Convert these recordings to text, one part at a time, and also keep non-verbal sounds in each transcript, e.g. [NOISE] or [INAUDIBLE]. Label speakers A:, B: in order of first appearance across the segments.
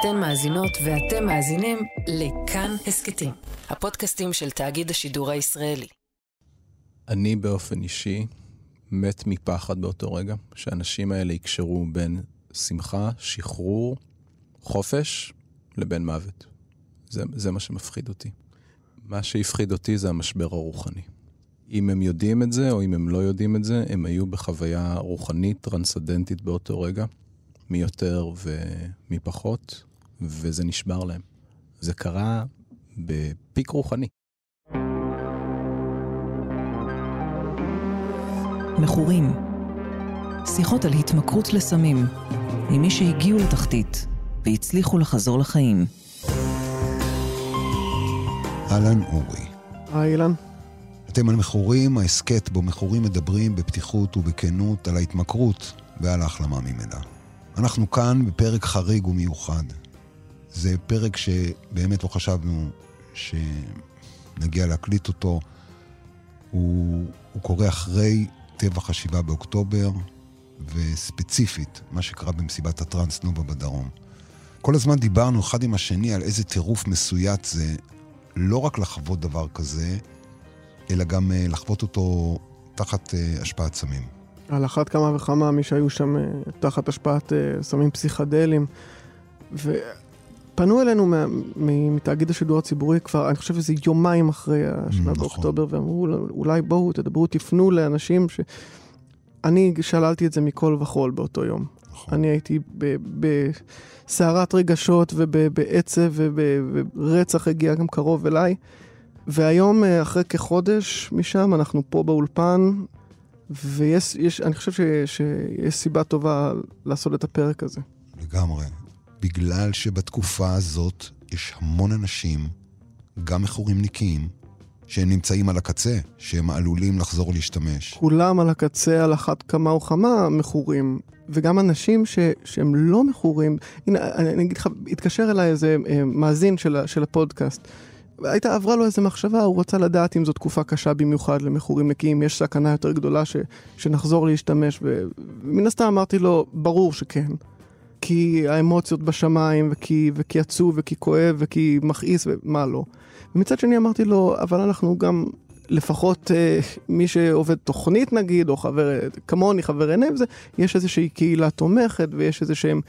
A: אתן מאזינות ואתם מאזינים לכאן הסכתים, הפודקאסטים של תאגיד השידור הישראלי.
B: אני באופן אישי מת מפחד באותו רגע, שהאנשים האלה יקשרו בין שמחה, שחרור, חופש, לבין מוות. זה, זה מה שמפחיד אותי. מה שהפחיד אותי זה המשבר הרוחני. אם הם יודעים את זה או אם הם לא יודעים את זה, הם היו בחוויה רוחנית טרנסדנטית באותו רגע, מי יותר ומי פחות, וזה נשבר להם. זה קרה בפיק רוחני.
A: מכורים. שיחות על התמכרות לסמים, עם מי שהגיעו לתחתית והצליחו לחזור לחיים.
C: אהלן אורי.
D: היי אילן.
C: אתם על מכורים, ההסכת בו מכורים מדברים בפתיחות ובכנות על ההתמכרות ועל ההחלמה ממנה. אנחנו כאן בפרק חריג ומיוחד. זה פרק שבאמת לא חשבנו שנגיע להקליט אותו. הוא, הוא קורה אחרי טבח השבעה באוקטובר, וספציפית, מה שקרה במסיבת הטראנס נובה בדרום. כל הזמן דיברנו אחד עם השני על איזה טירוף מסויט זה לא רק לחוות דבר כזה, אלא גם uh, לחוות אותו תחת uh, השפעת סמים.
D: על אחת כמה וכמה מי שהיו שם uh, תחת השפעת סמים פסיכדליים. ופנו אלינו מתאגיד השידור הציבורי כבר, אני חושב איזה יומיים אחרי השנה נכון. באוקטובר, ואמרו אולי בואו תדברו, תפנו לאנשים ש... אני שללתי את זה מכל וכול באותו יום. נכון. אני הייתי בסערת רגשות ובעצב וברצח הגיע גם קרוב אליי. והיום, אה, אחרי כחודש משם, אנחנו פה באולפן, ויש, יש, אני חושב ש, שיש סיבה טובה לעשות את הפרק הזה.
C: לגמרי. בגלל שבתקופה הזאת יש המון אנשים, גם מכורים נקיים, שהם נמצאים על הקצה, שהם עלולים לחזור להשתמש.
D: כולם על הקצה, על אחת כמה וכמה מכורים. וגם אנשים ש, שהם לא מכורים, הנה, אני אגיד לך, התקשר אליי איזה אה, מאזין של, של הפודקאסט. הייתה, עברה לו איזה מחשבה, הוא רצה לדעת אם זו תקופה קשה במיוחד למכורים נקיים, יש סכנה יותר גדולה ש, שנחזור להשתמש, ומן הסתם אמרתי לו, ברור שכן. כי האמוציות בשמיים, וכי, וכי עצוב, וכי כואב, וכי מכעיס, ומה לא. ומצד שני אמרתי לו, אבל אנחנו גם, לפחות אה, מי שעובד תוכנית נגיד, או חבר, כמוני, חבר עינב, זה, יש איזושהי קהילה תומכת, ויש איזה שהם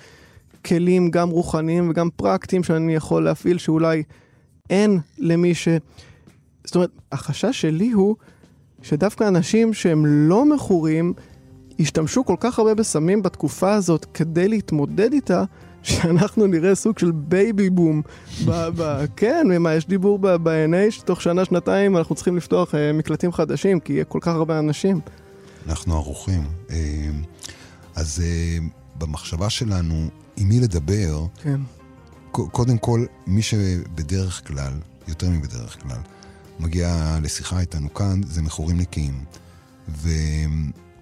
D: כלים גם רוחניים וגם פרקטיים שאני יכול להפעיל, שאולי אין למי ש... זאת אומרת, החשש שלי הוא שדווקא אנשים שהם לא מכורים, השתמשו כל כך הרבה בסמים בתקופה הזאת כדי להתמודד איתה, שאנחנו נראה סוג של baby boom. ב- ב- כן, מה, יש דיבור ב-NA, שתוך שנה, שנתיים אנחנו צריכים לפתוח uh, מקלטים חדשים, כי יהיה כל כך הרבה אנשים.
C: אנחנו ערוכים. Uh, אז uh, במחשבה שלנו, עם מי לדבר,
D: כן.
C: קודם כל, מי שבדרך כלל, יותר מבדרך כלל, מגיע לשיחה איתנו כאן, זה מכורים נקיים.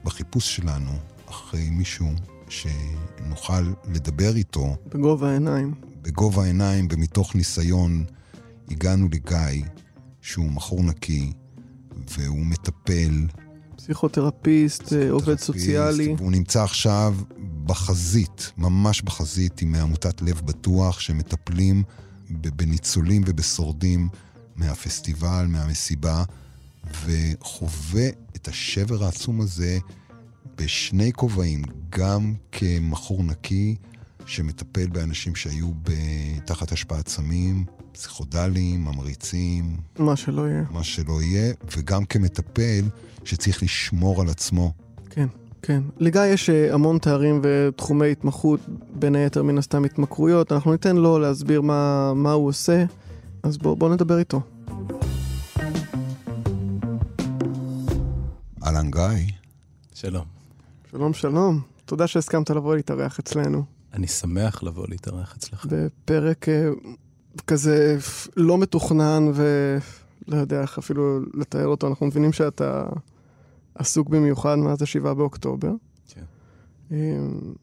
C: ובחיפוש שלנו אחרי מישהו שנוכל לדבר איתו...
D: בגובה העיניים.
C: בגובה העיניים, ומתוך ניסיון, הגענו לגיא, שהוא מכור נקי, והוא מטפל.
D: פסיכותרפיסט, פסיכותרפיסט עובד סוציאלי.
C: והוא נמצא עכשיו בחזית, ממש בחזית, עם עמותת לב בטוח, שמטפלים בניצולים ובשורדים מהפסטיבל, מהמסיבה, וחווה את השבר העצום הזה בשני כובעים, גם כמכור נקי שמטפל באנשים שהיו תחת השפעת סמים, פסיכודליים, ממריצים.
D: מה שלא יהיה.
C: מה שלא יהיה, וגם כמטפל שצריך לשמור על עצמו.
D: כן, כן. לגיא יש אה, המון תארים ותחומי התמחות, בין היתר מן הסתם התמכרויות. אנחנו ניתן לו להסביר מה, מה הוא עושה, אז בואו בוא נדבר איתו.
C: אהלן גיא.
B: שלום.
D: שלום, שלום. תודה שהסכמת לבוא להתארח אצלנו.
B: אני שמח לבוא להתארח אצלך.
D: בפרק אה, כזה לא מתוכנן ולא יודע איך אפילו לתאר אותו. אנחנו מבינים שאתה עסוק במיוחד מאז השבעה באוקטובר.
B: כן.
D: אמ,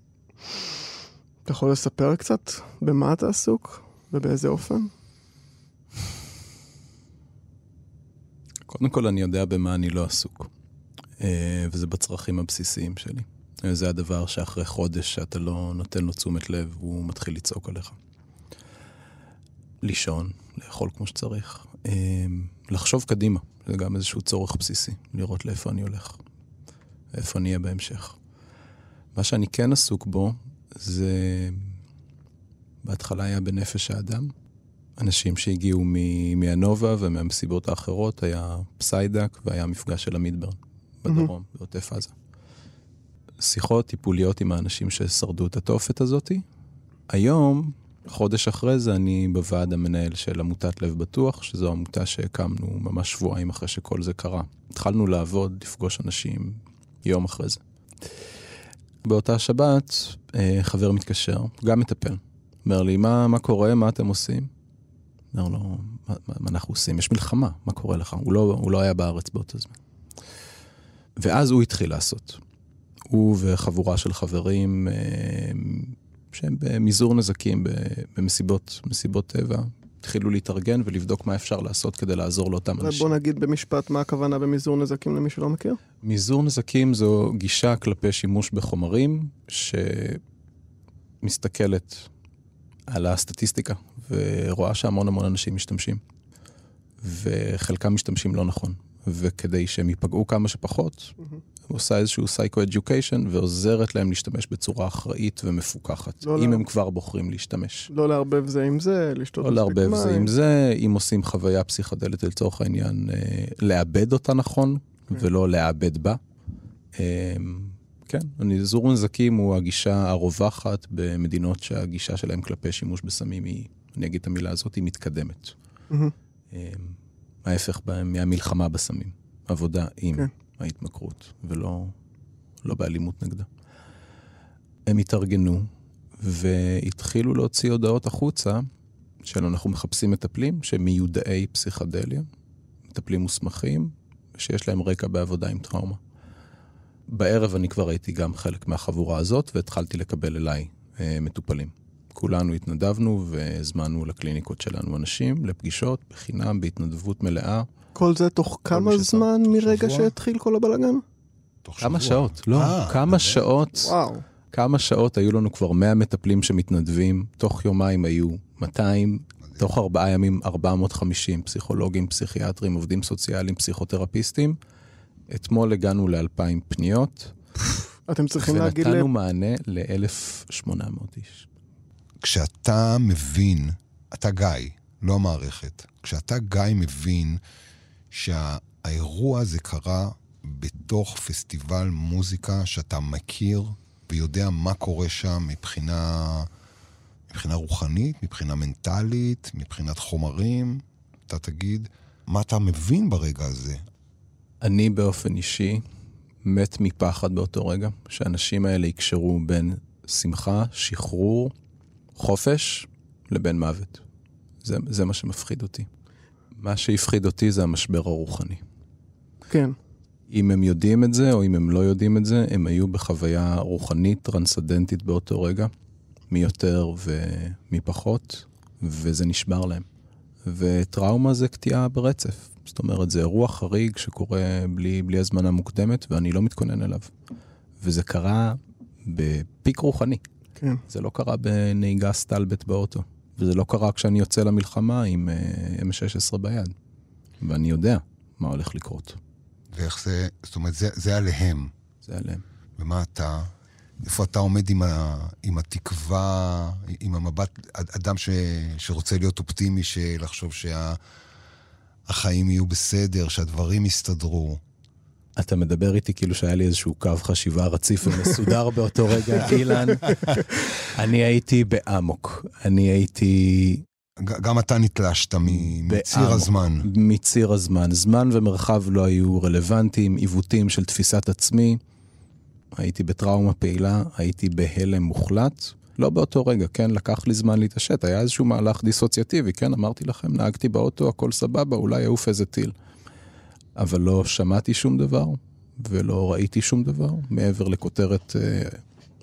D: אתה יכול לספר קצת במה אתה עסוק ובאיזה אופן?
B: קודם כל אני יודע במה אני לא עסוק. אה, וזה בצרכים הבסיסיים שלי. זה הדבר שאחרי חודש שאתה לא נותן לו תשומת לב, הוא מתחיל לצעוק עליך. לישון, לאכול כמו שצריך, אה, לחשוב קדימה, זה גם איזשהו צורך בסיסי, לראות לאיפה אני הולך, איפה אני אהיה בהמשך. מה שאני כן עסוק בו זה, בהתחלה היה בנפש האדם. אנשים שהגיעו מהנובה ומהמסיבות האחרות, היה פסיידק והיה מפגש של המדברן בדרום, mm-hmm. בעוטף עזה. שיחות טיפוליות עם האנשים ששרדו את התופת הזאתי. היום, חודש אחרי זה, אני בוועד המנהל של עמותת לב בטוח, שזו עמותה שהקמנו ממש שבועיים אחרי שכל זה קרה. התחלנו לעבוד, לפגוש אנשים יום אחרי זה. באותה שבת, אה, חבר מתקשר, גם מטפל. אומר לי, מה, מה קורה, מה אתם עושים? אומר לו, מה, מה אנחנו עושים? יש מלחמה, מה קורה לך? הוא לא, הוא לא היה בארץ באותו זמן. ואז הוא התחיל לעשות. הוא וחבורה של חברים אה, שהם במזעור נזקים במסיבות, מסיבות טבע, התחילו להתארגן ולבדוק מה אפשר לעשות כדי לעזור לאותם אנשים.
D: בוא נגיד במשפט מה הכוונה במזעור נזקים למי שלא מכיר.
B: מזעור נזקים זו גישה כלפי שימוש בחומרים שמסתכלת על הסטטיסטיקה ורואה שהמון המון אנשים משתמשים. וחלקם משתמשים לא נכון. וכדי שהם ייפגעו כמה שפחות, mm-hmm. עושה איזשהו סייקו-אדיוקיישן ועוזרת להם להשתמש בצורה אחראית ומפוקחת, לא אם לא... הם כבר בוחרים להשתמש.
D: לא לערבב זה עם זה, לשתות
B: לא לערבב מים. זה עם זה, אם עושים חוויה פסיכדלית לצורך העניין, אה, לאבד אותה נכון, כן. ולא לאבד בה. אה, כן, זור נזקים הוא הגישה הרווחת במדינות שהגישה שלהם כלפי שימוש בסמים היא, אני אגיד את המילה הזאת, היא מתקדמת. Mm-hmm. אה, ההפך מהמלחמה בסמים, עבודה עם. כן. ההתמכרות, ולא לא באלימות נגדה. הם התארגנו והתחילו להוציא הודעות החוצה של אנחנו מחפשים מטפלים שהם מיודעי פסיכדליה, מטפלים מוסמכים, שיש להם רקע בעבודה עם טראומה. בערב אני כבר הייתי גם חלק מהחבורה הזאת והתחלתי לקבל אליי אה, מטופלים. כולנו התנדבנו והזמנו לקליניקות שלנו אנשים לפגישות בחינם, בהתנדבות מלאה.
D: כל זה תוך כמה זמן מרגע שבוע? שהתחיל כל הבלאגן?
B: כמה שבוע. שעות, לא, 아, אה, כמה שעות. וואו. כמה שעות היו לנו כבר 100 מטפלים שמתנדבים, תוך יומיים היו 200, תוך ארבעה ימים 450 פסיכולוגים, פסיכיאטרים, עובדים סוציאליים, פסיכותרפיסטים. אתמול הגענו ל-2,000 פניות.
D: אתם צריכים להגיד...
B: ונתנו מענה ל-1,800 איש.
C: כשאתה מבין, אתה גיא, לא המערכת, כשאתה גיא מבין שהאירוע הזה קרה בתוך פסטיבל מוזיקה שאתה מכיר ויודע מה קורה שם מבחינה, מבחינה רוחנית, מבחינה מנטלית, מבחינת חומרים, אתה תגיד, מה אתה מבין ברגע הזה?
B: אני באופן אישי מת מפחד באותו רגע, שהאנשים האלה יקשרו בין שמחה, שחרור, חופש, לבין מוות. זה, זה מה שמפחיד אותי. מה שהפחיד אותי זה המשבר הרוחני.
D: כן.
B: אם הם יודעים את זה, או אם הם לא יודעים את זה, הם היו בחוויה רוחנית טרנסדנטית באותו רגע, מי יותר ומי פחות, וזה נשבר להם. וטראומה זה קטיעה ברצף. זאת אומרת, זה אירוע חריג שקורה בלי, בלי הזמנה מוקדמת, ואני לא מתכונן אליו. וזה קרה בפיק רוחני.
D: כן.
B: זה לא קרה בנהיגה סטלבט באוטו. וזה לא קרה כשאני יוצא למלחמה עם uh, M16 ביד. ואני יודע מה הולך לקרות.
C: ואיך זה, זאת אומרת, זה, זה עליהם.
B: זה עליהם.
C: ומה אתה, איפה אתה עומד עם, ה, עם התקווה, עם המבט, אדם ש, שרוצה להיות אופטימי, לחשוב שהחיים שה, יהיו בסדר, שהדברים יסתדרו.
B: אתה מדבר איתי כאילו שהיה לי איזשהו קו חשיבה רציף ומסודר [LAUGHS] באותו רגע, אילן. אני הייתי באמוק. אני הייתי...
C: גם אתה נתלשת מציר הזמן.
B: מציר הזמן. זמן ומרחב לא היו רלוונטיים, עיוותים של תפיסת עצמי. הייתי בטראומה פעילה, הייתי בהלם מוחלט. לא באותו רגע, כן? לקח לי זמן להתעשת, היה איזשהו מהלך דיסוציאטיבי, כן? אמרתי לכם, נהגתי באוטו, הכל סבבה, אולי יעוף איזה טיל. אבל לא שמעתי שום דבר, ולא ראיתי שום דבר, מעבר לכותרת אה,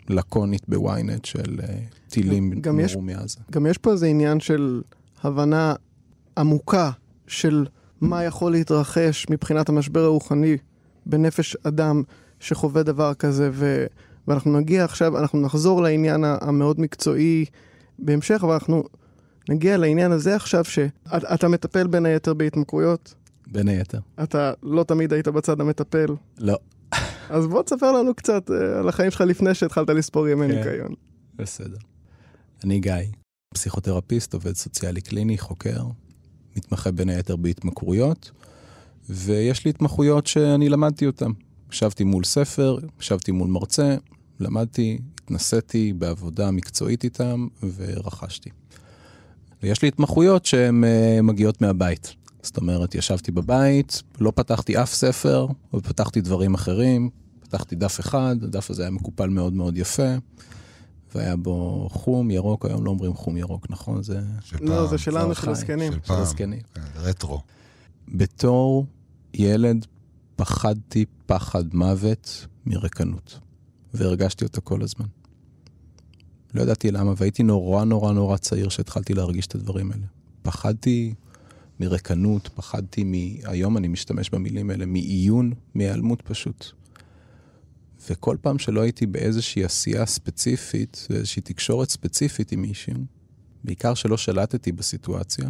B: לקונית בוויינט של אה, טילים נורו מעזה.
D: גם יש פה איזה עניין של הבנה עמוקה של מה יכול להתרחש מבחינת המשבר הרוחני בנפש אדם שחווה דבר כזה, ו... ואנחנו נגיע עכשיו, אנחנו נחזור לעניין המאוד מקצועי בהמשך, אבל אנחנו נגיע לעניין הזה עכשיו, שאתה מטפל בין היתר בהתמכרויות.
B: בין היתר.
D: אתה לא תמיד היית בצד המטפל.
B: לא.
D: אז בוא תספר לנו קצת אה, על החיים שלך לפני שהתחלת לספור ימי
B: כן.
D: ניקיון.
B: בסדר. אני גיא, פסיכותרפיסט, עובד סוציאלי קליני, חוקר, מתמחה בין היתר בהתמכרויות, ויש לי התמחויות שאני למדתי אותן. ישבתי מול ספר, ישבתי מול מרצה, למדתי, התנסיתי בעבודה מקצועית איתם ורכשתי. ויש לי התמחויות שהן uh, מגיעות מהבית. זאת אומרת, ישבתי בבית, לא פתחתי אף ספר, ופתחתי דברים אחרים. פתחתי דף אחד, הדף הזה היה מקופל מאוד מאוד יפה, והיה בו חום, ירוק, היום לא אומרים חום ירוק, נכון? זה
C: של
D: לא,
C: פעם,
D: זה שלנו, של הזקנים.
C: של
B: של
C: פעם.
B: הזקנים.
C: כן, רטרו.
B: בתור ילד פחדתי פחד מוות מרקנות, והרגשתי אותה כל הזמן. לא ידעתי למה, והייתי נורא נורא נורא צעיר שהתחלתי להרגיש את הדברים האלה. פחדתי מרקנות, פחדתי מ... היום אני משתמש במילים האלה, מעיון, מהיעלמות פשוט. וכל פעם שלא הייתי באיזושהי עשייה ספציפית, באיזושהי תקשורת ספציפית עם מישהו, בעיקר שלא שלטתי בסיטואציה,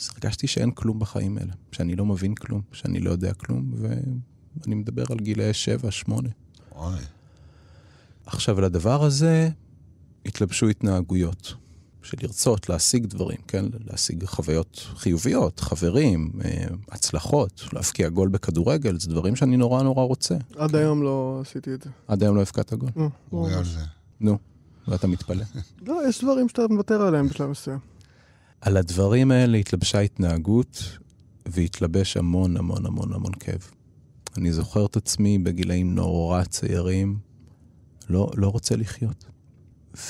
B: אז הרגשתי שאין כלום בחיים האלה, שאני לא מבין כלום, שאני לא יודע כלום, ואני מדבר על גילאי 7, 8.
C: וואי.
B: עכשיו, לדבר הזה התלבשו התנהגויות של לרצות להשיג דברים, כן? להשיג חוויות חיוביות, חברים, אה, הצלחות, להבקיע גול בכדורגל, זה דברים שאני נורא נורא רוצה.
D: עד היום לא עשיתי את זה.
B: עד היום לא הבקעת גול.
D: לא, לא.
C: זה.
B: נו, ואתה מתפלא. [LAUGHS]
D: לא, יש דברים שאתה מוותר עליהם בשלב מסוים.
B: על הדברים האלה התלבשה התנהגות, והתלבש המון המון המון המון כאב. אני זוכר את עצמי בגילאים נורא צעירים, לא, לא רוצה לחיות.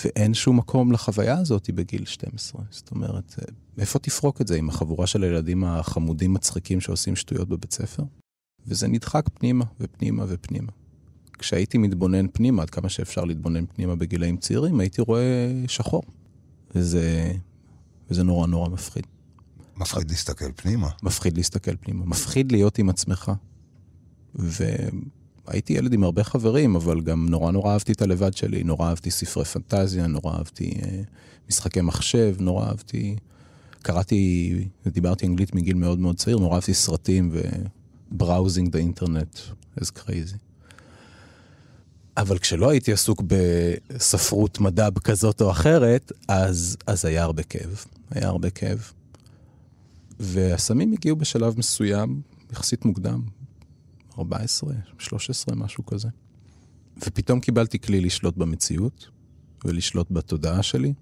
B: ואין שום מקום לחוויה הזאת בגיל 12. זאת אומרת, אה, איפה תפרוק את זה עם החבורה של הילדים החמודים מצחיקים שעושים שטויות בבית ספר? וזה נדחק פנימה ופנימה ופנימה. כשהייתי מתבונן פנימה, עד כמה שאפשר להתבונן פנימה בגילאים צעירים, הייתי רואה שחור. וזה, וזה נורא נורא מפחיד.
C: מפחיד להסתכל פנימה.
B: מפחיד להסתכל פנימה, מפחיד להיות עם עצמך. והייתי ילד עם הרבה חברים, אבל גם נורא נורא אהבתי את הלבד שלי, נורא אהבתי ספרי פנטזיה, נורא אהבתי אה, משחקי מחשב, נורא אהבתי... קראתי ודיברתי אנגלית מגיל מאוד מאוד צעיר, נורא אהבתי סרטים ובראוזינג דה אינטרנט as crazy. אבל כשלא הייתי עסוק בספרות מדע כזאת או אחרת, אז, אז היה הרבה כאב. היה הרבה כאב. והסמים הגיעו בשלב מסוים, יחסית מוקדם, 14, 13, משהו כזה. ופתאום קיבלתי כלי לשלוט במציאות, ולשלוט בתודעה שלי,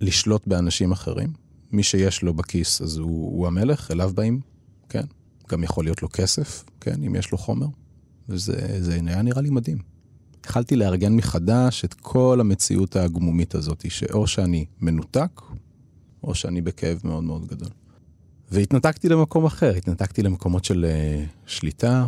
B: לשלוט באנשים אחרים. מי שיש לו בכיס, אז הוא, הוא המלך, אליו באים, כן. גם יכול להיות לו כסף, כן, אם יש לו חומר. וזה זה היה נראה לי מדהים. התחלתי לארגן מחדש את כל המציאות הגמומית הזאת, שאו שאני מנותק, או שאני בכאב מאוד מאוד גדול. והתנתקתי למקום אחר, התנתקתי למקומות של uh, שליטה,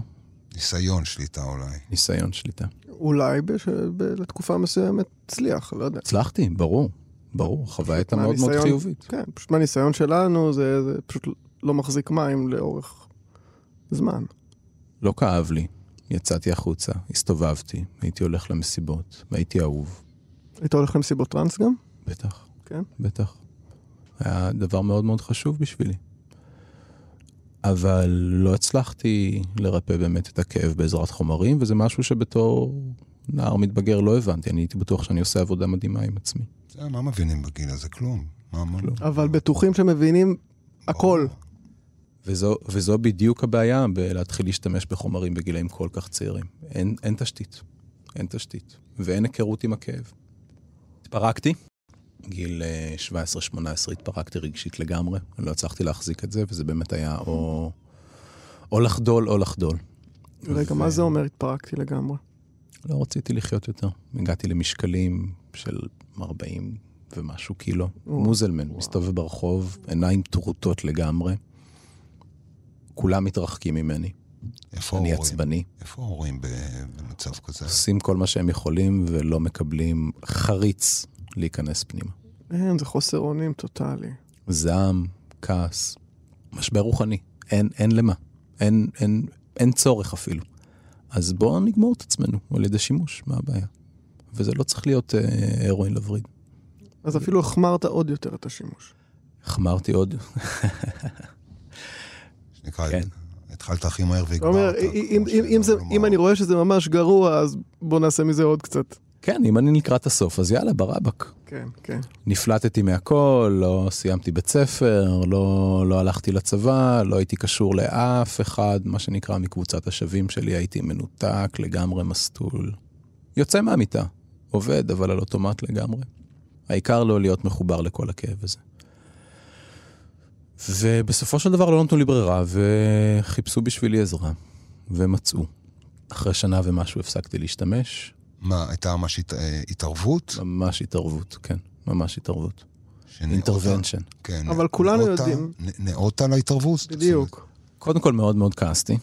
C: ניסיון שליטה אולי.
B: ניסיון שליטה.
D: אולי בש... ב... לתקופה מסוימת הצליח, לא יודע.
B: הצלחתי, ברור, ברור, החוויה הייתה מאוד מאוד חיובית.
D: כן, פשוט מהניסיון שלנו זה, זה פשוט לא מחזיק מים לאורך זמן.
B: לא כאב לי, יצאתי החוצה, הסתובבתי, הייתי הולך למסיבות, והייתי אהוב,
D: היית הולך למסיבות טראנס גם?
B: בטח,
D: כן.
B: בטח. היה דבר מאוד מאוד חשוב בשבילי. אבל לא הצלחתי לרפא באמת את הכאב בעזרת חומרים, וזה משהו שבתור נער מתבגר לא הבנתי. אני הייתי בטוח שאני עושה עבודה מדהימה עם עצמי.
C: זה, מה מבינים בגיל הזה? כלום. מה, מה?
B: כלום.
D: אבל בטוחים שמבינים הכל.
B: וזו, וזו בדיוק הבעיה בלהתחיל להשתמש בחומרים בגילאים כל כך צעירים. אין, אין תשתית. אין תשתית. ואין היכרות עם הכאב. התפרקתי. גיל אה, 17-18 התפרקתי רגשית לגמרי. אני לא הצלחתי להחזיק את זה, וזה באמת היה או, או לחדול או לחדול.
D: רגע, מה זה אומר התפרקתי לגמרי?
B: לא רציתי לחיות יותר. הגעתי למשקלים של 40 ומשהו קילו.
D: וואו.
B: מוזלמן,
D: וואו.
B: מסתובב ברחוב, עיניים טרוטות לגמרי. כולם מתרחקים ממני.
C: איפה
B: אני
C: ההורים?
B: עצבני.
C: איפה ההורים במצב כזה?
B: עושים כל מה שהם יכולים ולא מקבלים חריץ להיכנס פנימה.
D: אין, זה חוסר אונים טוטאלי.
B: זעם, כעס, משבר רוחני. אין, אין למה. אין, אין, אין צורך אפילו. אז בואו נגמור את עצמנו על ידי שימוש, מה הבעיה? וזה לא צריך להיות אה, הרואין לווריד.
D: אז אפילו החמרת עוד יותר את השימוש.
B: החמרתי עוד.
C: שנקרא,
B: כן.
C: התחלת הכי מהר
D: אתה אומר,
C: והגמרת.
D: אם-
C: כמו
D: אם- אם
C: שנאמר.
D: אם אני רואה שזה ממש גרוע, אז בוא נעשה מזה עוד קצת.
B: כן, אם אני לקראת הסוף, אז יאללה, ברבק.
D: כן, כן.
B: נפלטתי מהכל, לא סיימתי בית ספר, לא, לא הלכתי לצבא, לא הייתי קשור לאף אחד, מה שנקרא מקבוצת השווים שלי, הייתי מנותק, לגמרי מסטול. יוצא מהמיטה, עובד, אבל על אוטומט לגמרי. העיקר לא להיות מחובר לכל הכאב הזה. ובסופו של דבר לא נתנו לי ברירה, וחיפשו בשבילי עזרה, ומצאו. אחרי שנה ומשהו הפסקתי להשתמש,
C: מה, הייתה ממש הת- אה, התערבות?
B: ממש התערבות, כן, ממש התערבות. אינטרוונשן.
C: כן.
D: אבל כולנו
C: נאותה-
D: יודעים.
C: נ- נאותה להתערבות?
D: בדיוק.
B: קודם כל מאוד מאוד כעסתי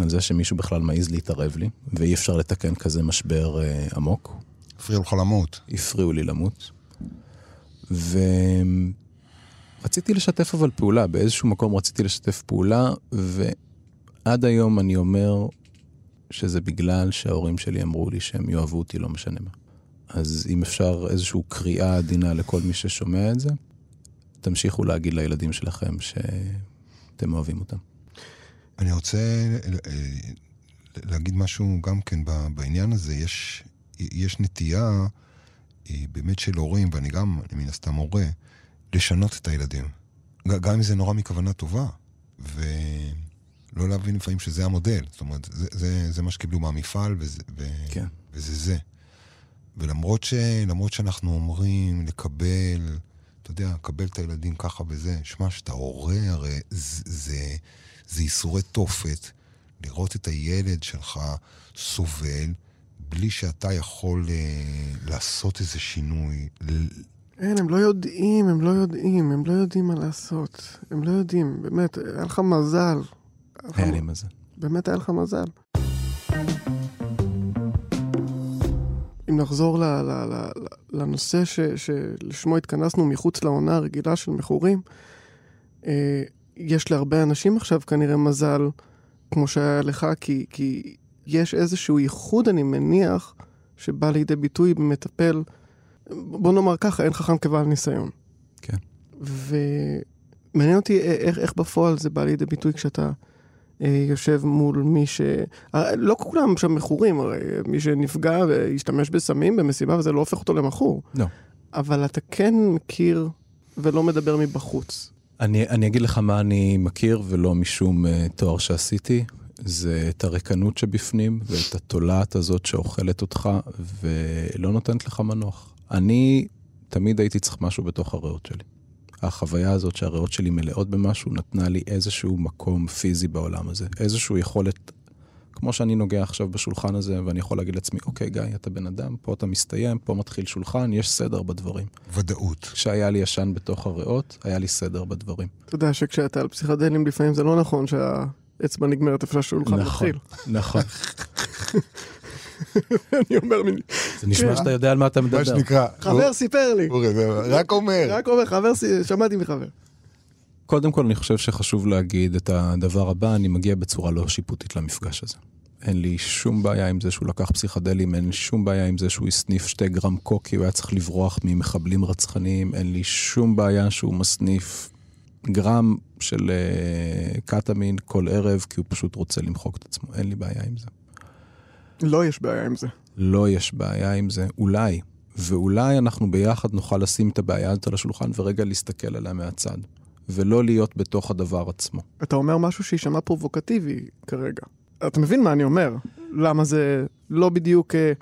B: על זה שמישהו בכלל מעז להתערב לי, ואי אפשר לתקן כזה משבר אה, עמוק.
C: הפריעו לך למות.
B: הפריעו לי למות. ורציתי לשתף אבל פעולה, באיזשהו מקום רציתי לשתף פעולה, ועד היום אני אומר שזה בגלל שההורים שלי אמרו לי שהם יאהבו אותי, לא משנה מה. אז אם אפשר איזושהי קריאה עדינה לכל מי ששומע את זה, תמשיכו להגיד לילדים שלכם שאתם אוהבים אותם.
C: אני רוצה אה, להגיד משהו גם כן בעניין הזה. יש, יש נטייה אה, באמת של הורים, ואני גם, אני מן הסתם הורה, לשנות את הילדים. גם אם זה נורא מכוונה טובה. ולא להבין לפעמים שזה המודל. זאת אומרת, זה, זה, זה מה שקיבלו מהמפעל, וזה, ו,
B: כן.
C: וזה זה. ולמרות ש, שאנחנו אומרים לקבל, אתה יודע, לקבל את הילדים ככה וזה, שמע, שאתה הורה, הרי זה, זה, זה ייסורי תופת, לראות את הילד שלך סובל, בלי שאתה יכול אה, לעשות איזה שינוי.
D: אין, הם לא יודעים, הם לא יודעים, הם לא יודעים מה לעשות. הם לא יודעים, באמת, היה לך מזל. היה
B: לי מזל.
D: באמת היה לך מזל. אם נחזור ל- ל- ל- ל- לנושא ש- שלשמו התכנסנו מחוץ לעונה הרגילה של מכורים, אה, יש להרבה אנשים עכשיו כנראה מזל, כמו שהיה לך, כי, כי יש איזשהו ייחוד, אני מניח, שבא לידי ביטוי במטפל, בוא נאמר ככה, אין חכם כבעל ניסיון.
B: כן.
D: ומעניין אותי איך, איך בפועל זה בא לידי ביטוי כשאתה יושב מול מי ש... הרי לא כולם שם מכורים, הרי מי שנפגע והשתמש בסמים במסיבה וזה לא הופך אותו למכור.
B: לא.
D: אבל אתה כן מכיר ולא מדבר מבחוץ.
B: אני, אני אגיד לך מה אני מכיר, ולא משום uh, תואר שעשיתי, זה את הריקנות שבפנים, ואת התולעת הזאת שאוכלת אותך, ולא נותנת לך מנוח. אני תמיד הייתי צריך משהו בתוך הריאות שלי. החוויה הזאת שהריאות שלי מלאות במשהו, נתנה לי איזשהו מקום פיזי בעולם הזה. איזושהי יכולת, כמו שאני נוגע עכשיו בשולחן הזה, ואני יכול להגיד לעצמי, אוקיי, גיא, אתה בן אדם, פה אתה מסתיים, פה מתחיל שולחן, יש סדר בדברים.
C: ודאות.
B: כשהיה לי ישן בתוך הריאות, היה לי סדר בדברים.
D: אתה יודע שכשאתה על פסיכדלים לפעמים זה לא נכון שהאצבע נגמרת איפה שהשולחן
B: נכון,
D: מתחיל.
B: נכון. [LAUGHS]
D: אני אומר,
B: זה נשמע שאתה יודע על מה אתה מדבר.
C: מה שנקרא.
D: חבר סיפר לי.
C: אורי, זה רק אומר.
D: רק אומר, חבר, שמעתי מחבר.
B: קודם כל, אני חושב שחשוב להגיד את הדבר הבא, אני מגיע בצורה לא שיפוטית למפגש הזה. אין לי שום בעיה עם זה שהוא לקח פסיכדלים, אין לי שום בעיה עם זה שהוא הסניף שתי גרם קוקי, הוא היה צריך לברוח ממחבלים רצחניים, אין לי שום בעיה שהוא מסניף גרם של uh, קטמין כל ערב, כי הוא פשוט רוצה למחוק את עצמו, אין לי בעיה עם זה.
D: לא יש בעיה עם זה.
B: לא יש בעיה עם זה, אולי. ואולי אנחנו ביחד נוכל לשים את הבעיה הזאת על השולחן ורגע להסתכל עליה מהצד. ולא להיות בתוך הדבר עצמו.
D: אתה אומר משהו שיישמע פרובוקטיבי כרגע. אתה מבין מה אני אומר? למה זה לא בדיוק אה,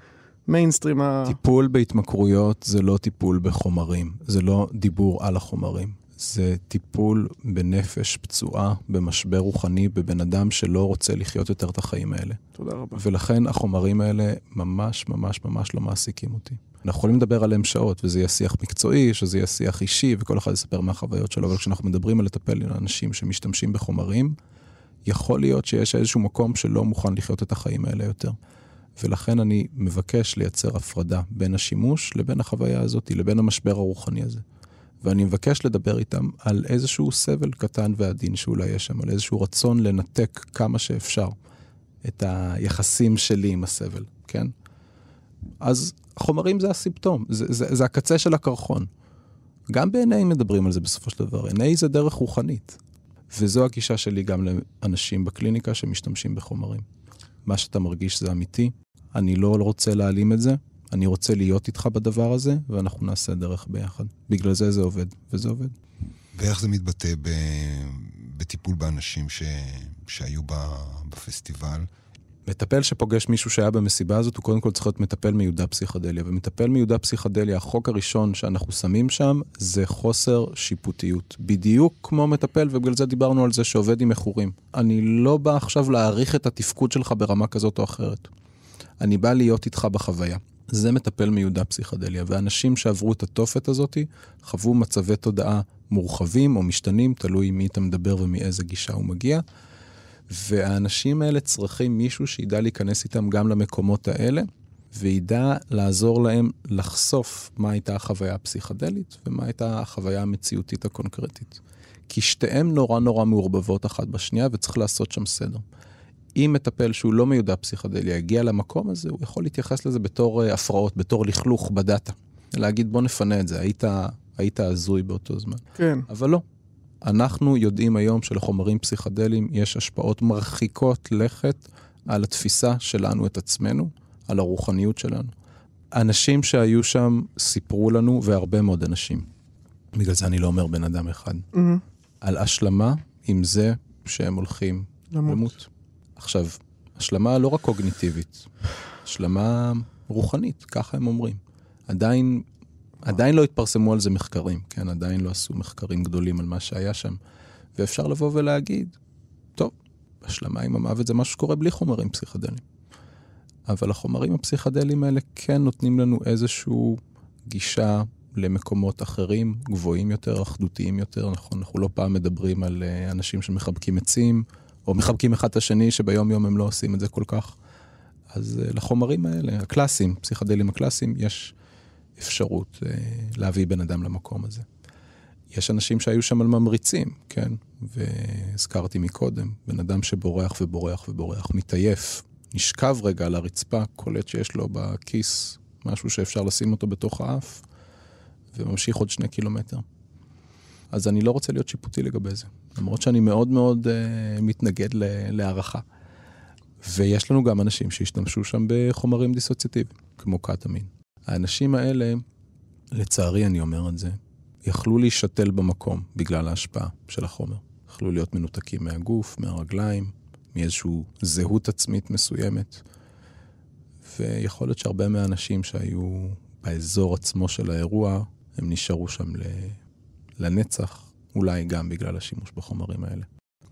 D: מיינסטרים ה...
B: טיפול בהתמכרויות זה לא טיפול בחומרים, זה לא דיבור על החומרים. זה טיפול בנפש פצועה, במשבר רוחני, בבן אדם שלא רוצה לחיות יותר את החיים האלה.
D: תודה רבה.
B: ולכן החומרים האלה ממש ממש ממש לא מעסיקים אותי. אנחנו יכולים לדבר עליהם שעות, וזה יהיה שיח מקצועי, שזה יהיה שיח אישי, וכל אחד יספר מהחוויות שלו, אבל כשאנחנו מדברים על לטפל עם אנשים שמשתמשים בחומרים, יכול להיות שיש איזשהו מקום שלא מוכן לחיות את החיים האלה יותר. ולכן אני מבקש לייצר הפרדה בין השימוש לבין החוויה הזאת, לבין המשבר הרוחני הזה. ואני מבקש לדבר איתם על איזשהו סבל קטן ועדין שאולי יש שם, על איזשהו רצון לנתק כמה שאפשר את היחסים שלי עם הסבל, כן? אז החומרים זה הסימפטום, זה, זה, זה הקצה של הקרחון. גם ב-NA מדברים על זה בסופו של דבר. NA זה דרך רוחנית. וזו הגישה שלי גם לאנשים בקליניקה שמשתמשים בחומרים. מה שאתה מרגיש זה אמיתי, אני לא רוצה להעלים את זה, אני רוצה להיות איתך בדבר הזה, ואנחנו נעשה דרך ביחד. בגלל זה זה עובד, וזה עובד.
C: ואיך זה מתבטא ב... בטיפול באנשים ש... שהיו בפסטיבל?
B: מטפל שפוגש מישהו שהיה במסיבה הזאת, הוא קודם כל צריך להיות מטפל מיודע פסיכדליה. ומטפל מיודע פסיכדליה, החוק הראשון שאנחנו שמים שם, זה חוסר שיפוטיות. בדיוק כמו מטפל, ובגלל זה דיברנו על זה שעובד עם מכורים. אני לא בא עכשיו להעריך את התפקוד שלך ברמה כזאת או אחרת. אני בא להיות איתך בחוויה. זה מטפל מיודע פסיכדליה, ואנשים שעברו את התופת הזאת חוו מצבי תודעה מורחבים או משתנים, תלוי מי אתה מדבר ומאיזה גישה הוא מגיע. והאנשים האלה צריכים מישהו שידע להיכנס איתם גם למקומות האלה, וידע לעזור להם לחשוף מה הייתה החוויה הפסיכדלית ומה הייתה החוויה המציאותית הקונקרטית. כי שתיהן נורא נורא מעורבבות אחת בשנייה וצריך לעשות שם סדר. אם מטפל שהוא לא מיודע פסיכדליה יגיע למקום הזה, הוא יכול להתייחס לזה בתור uh, הפרעות, בתור לכלוך בדאטה. להגיד בוא נפנה את זה, היית, היית הזוי באותו זמן.
D: כן.
B: אבל לא, אנחנו יודעים היום שלחומרים פסיכדליים יש השפעות מרחיקות לכת על התפיסה שלנו את עצמנו, על הרוחניות שלנו. אנשים שהיו שם סיפרו לנו, והרבה מאוד אנשים, בגלל זה אני לא אומר בן אדם אחד, mm-hmm. על השלמה עם זה שהם הולכים למות. למות. עכשיו, השלמה לא רק קוגניטיבית, השלמה רוחנית, ככה הם אומרים. עדיין עדיין לא התפרסמו על זה מחקרים, כן? עדיין לא עשו מחקרים גדולים על מה שהיה שם. ואפשר לבוא ולהגיד, טוב, השלמה עם המוות זה משהו שקורה בלי חומרים פסיכדליים. אבל החומרים הפסיכדליים האלה כן נותנים לנו איזושהי גישה למקומות אחרים, גבוהים יותר, אחדותיים יותר. נכון, אנחנו לא פעם מדברים על אה, אנשים שמחבקים עצים, או מחבקים אחד את השני, שביום יום הם לא עושים את זה כל כך. אז אה, לחומרים האלה, הקלאסיים, פסיכדלים הקלאסיים, יש אפשרות אה, להביא בן אדם למקום הזה. יש אנשים שהיו שם על ממריצים, כן? והזכרתי מקודם, בן אדם שבורח ובורח ובורח, מתעייף, נשכב רגע על הרצפה, קולט שיש לו בכיס משהו שאפשר לשים אותו בתוך האף, וממשיך עוד שני קילומטר. אז אני לא רוצה להיות שיפוטי לגבי זה, למרות שאני מאוד מאוד uh, מתנגד להערכה. ויש לנו גם אנשים שהשתמשו שם בחומרים דיסוציאטיביים, כמו קטמין. האנשים האלה, לצערי אני אומר את זה, יכלו להישתל במקום בגלל ההשפעה של החומר. יכלו להיות מנותקים מהגוף, מהרגליים, מאיזושהי זהות עצמית מסוימת. ויכול להיות שהרבה מהאנשים שהיו באזור עצמו של האירוע, הם נשארו שם לנצח, אולי גם בגלל השימוש בחומרים האלה.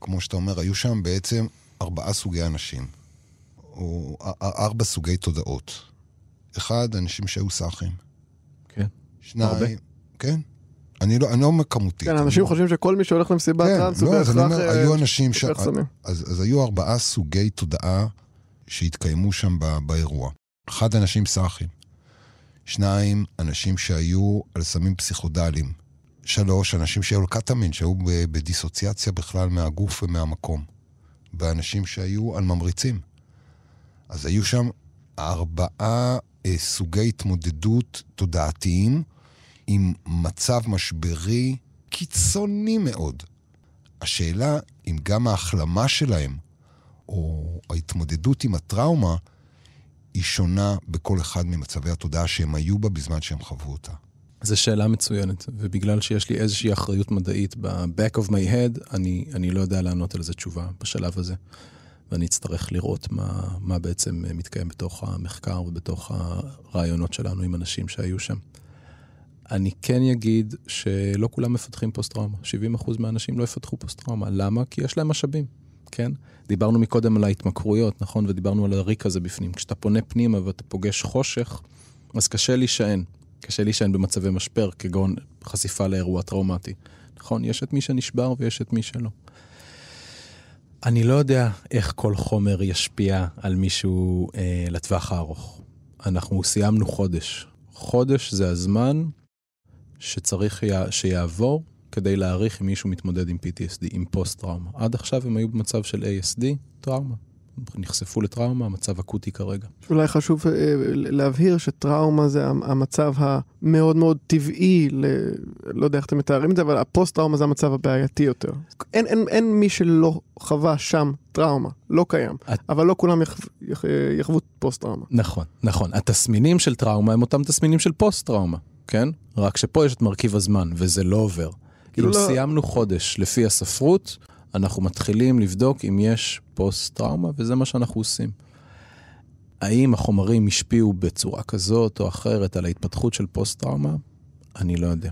C: כמו שאתה אומר, היו שם בעצם ארבעה סוגי אנשים, או ארבע סוגי תודעות. אחד, אנשים שהיו סאחים.
B: כן.
C: שניים, הרבה. כן. אני לא, אני לא אומר כמותית.
D: כן, אנשים לא... חושבים שכל מי שהולך למסיבת כן, טראנס הוא
C: בהכרח... לא, אז אני אומר, אה, היו אנשים ש... אז, אז היו ארבעה סוגי תודעה שהתקיימו שם ב, באירוע. אחד, אנשים סאחים. שניים, אנשים שהיו על סמים פסיכודליים. שלוש, אנשים שהיו על שהיו בדיסוציאציה בכלל מהגוף ומהמקום. ואנשים שהיו על ממריצים. אז היו שם ארבעה אה, סוגי התמודדות תודעתיים עם מצב משברי קיצוני מאוד. השאלה אם גם ההחלמה שלהם, או ההתמודדות עם הטראומה, היא שונה בכל אחד ממצבי התודעה שהם היו בה בזמן שהם חוו אותה.
B: זו שאלה מצוינת, ובגלל שיש לי איזושהי אחריות מדעית ב-back of my head, אני, אני לא יודע לענות על זה תשובה בשלב הזה. ואני אצטרך לראות מה, מה בעצם מתקיים בתוך המחקר ובתוך הרעיונות שלנו עם אנשים שהיו שם. אני כן אגיד שלא כולם מפתחים פוסט-טראומה. 70% מהאנשים לא יפתחו פוסט-טראומה. למה? כי יש להם משאבים, כן? דיברנו מקודם על ההתמכרויות, נכון? ודיברנו על הריק הזה בפנים. כשאתה פונה פנימה ואתה פוגש חושך, אז קשה להישען. קשה להישען במצבי משבר, כגון חשיפה לאירוע טראומטי. נכון? יש את מי שנשבר ויש את מי שלא. אני לא יודע איך כל חומר ישפיע על מישהו אה, לטווח הארוך. אנחנו סיימנו חודש. חודש זה הזמן שצריך יה, שיעבור כדי להעריך אם מישהו מתמודד עם PTSD, עם פוסט-טראומה. עד עכשיו הם היו במצב של ASD, טראומה. נחשפו לטראומה, המצב אקוטי כרגע.
D: אולי חשוב אה, להבהיר שטראומה זה המצב המאוד מאוד טבעי, ל... לא יודע איך אתם מתארים את זה, אבל הפוסט-טראומה זה המצב הבעייתי יותר. אין, אין, אין מי שלא חווה שם טראומה, לא קיים. את... אבל לא כולם יח... יח... יחוו פוסט-טראומה.
B: נכון, נכון. התסמינים של טראומה הם אותם תסמינים של פוסט-טראומה, כן? רק שפה יש את מרכיב הזמן, וזה לא עובר. כאילו לא... סיימנו חודש לפי הספרות, אנחנו מתחילים לבדוק אם יש פוסט-טראומה, וזה מה שאנחנו עושים. האם החומרים השפיעו בצורה כזאת או אחרת על ההתפתחות של פוסט-טראומה? אני לא יודע.